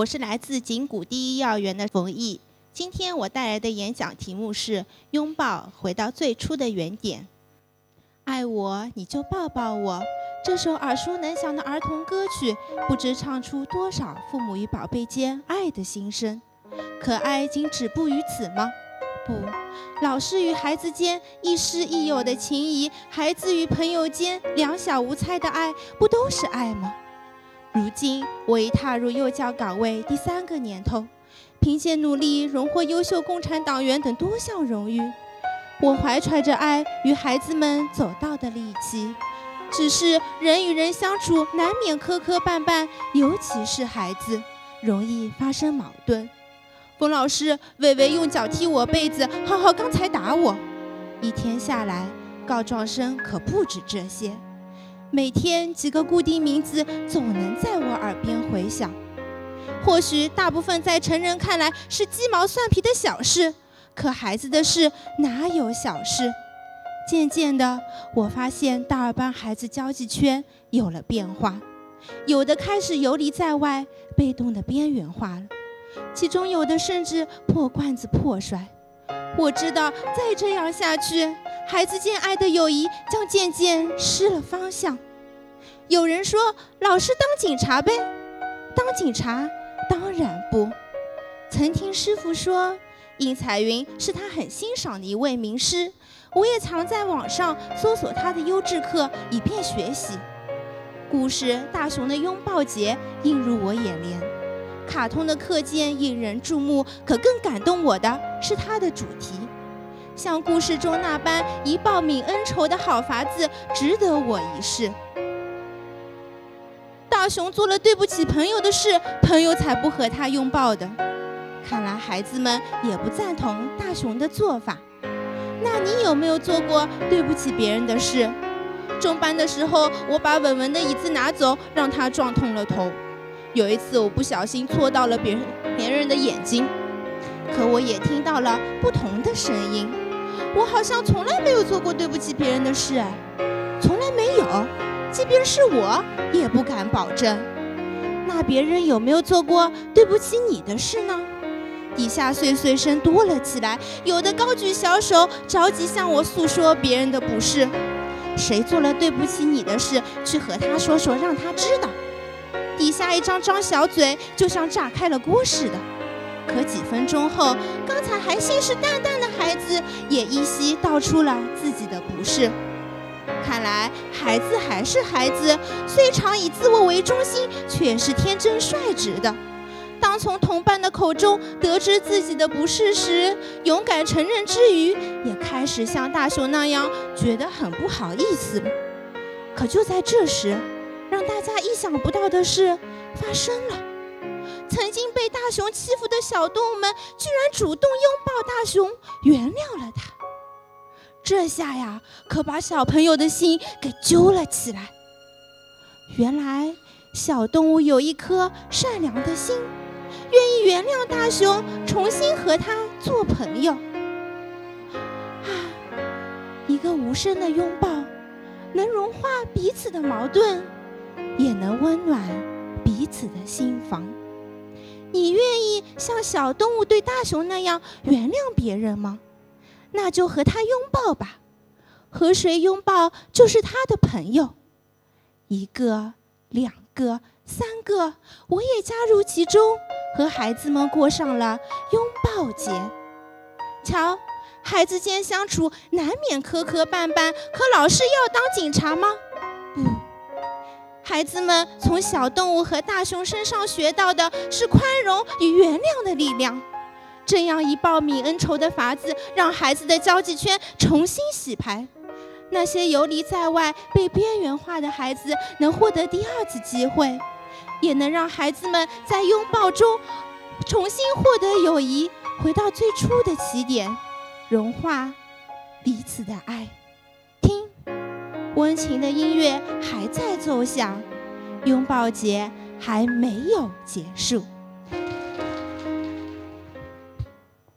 我是来自景谷第一幼儿园的冯毅。今天我带来的演讲题目是“拥抱，回到最初的原点”。爱我，你就抱抱我。这首耳熟能详的儿童歌曲，不知唱出多少父母与宝贝间爱的心声。可爱仅止步于此吗？不，老师与孩子间亦师亦友的情谊，孩子与朋友间两小无猜的爱，不都是爱吗？如今我已踏入幼教岗位第三个年头，凭借努力荣获优秀共产党员等多项荣誉，我怀揣着爱与孩子们走到的力气。只是人与人相处难免磕磕绊绊，尤其是孩子，容易发生矛盾。冯老师，伟伟用脚踢我被子，浩浩刚才打我，一天下来，告状声可不止这些。每天几个固定名字总能在我耳边回响，或许大部分在成人看来是鸡毛蒜皮的小事，可孩子的事哪有小事？渐渐的，我发现大二班孩子交际圈有了变化，有的开始游离在外，被动的边缘化了，其中有的甚至破罐子破摔。我知道再这样下去。孩子间爱的友谊将渐渐失了方向。有人说：“老师当警察呗？”当警察当然不。曾听师傅说，应彩云是他很欣赏的一位名师。我也常在网上搜索他的优质课，以便学习。故事《大熊的拥抱节》映入我眼帘，卡通的课件引人注目，可更感动我的是它的主题。像故事中那般一报泯恩仇的好法子，值得我一试。大熊做了对不起朋友的事，朋友才不和他拥抱的。看来孩子们也不赞同大熊的做法。那你有没有做过对不起别人的事？中班的时候，我把文文的椅子拿走，让他撞痛了头。有一次，我不小心戳到了别人别人的眼睛。可我也听到了不同的声音。我好像从来没有做过对不起别人的事，从来没有，即便是我也不敢保证。那别人有没有做过对不起你的事呢？底下碎碎声多了起来，有的高举小手，着急向我诉说别人的不是。谁做了对不起你的事，去和他说说，让他知道。底下一张张小嘴，就像炸开了锅似的。可几分钟后，刚才还信誓旦旦孩子也依稀道出了自己的不是。看来孩子还是孩子，虽常以自我为中心，却是天真率直的。当从同伴的口中得知自己的不是时，勇敢承认之余，也开始像大熊那样觉得很不好意思。可就在这时，让大家意想不到的事发生了。曾经被大熊欺负的小动物们，居然主动拥抱大熊，原谅了他。这下呀，可把小朋友的心给揪了起来。原来，小动物有一颗善良的心，愿意原谅大熊，重新和他做朋友。啊，一个无声的拥抱，能融化彼此的矛盾，也能温暖彼此的心房。你愿意像小动物对大熊那样原谅别人吗？那就和他拥抱吧，和谁拥抱就是他的朋友。一个、两个、三个，我也加入其中，和孩子们过上了拥抱节。瞧，孩子间相处难免磕磕绊绊，可老师要当警察吗？孩子们从小动物和大熊身上学到的是宽容与原谅的力量。这样一报泯恩仇的法子，让孩子的交际圈重新洗牌。那些游离在外、被边缘化的孩子能获得第二次机会，也能让孩子们在拥抱中重新获得友谊，回到最初的起点，融化彼此的爱。温情的音乐还在奏响，拥抱节还没有结束。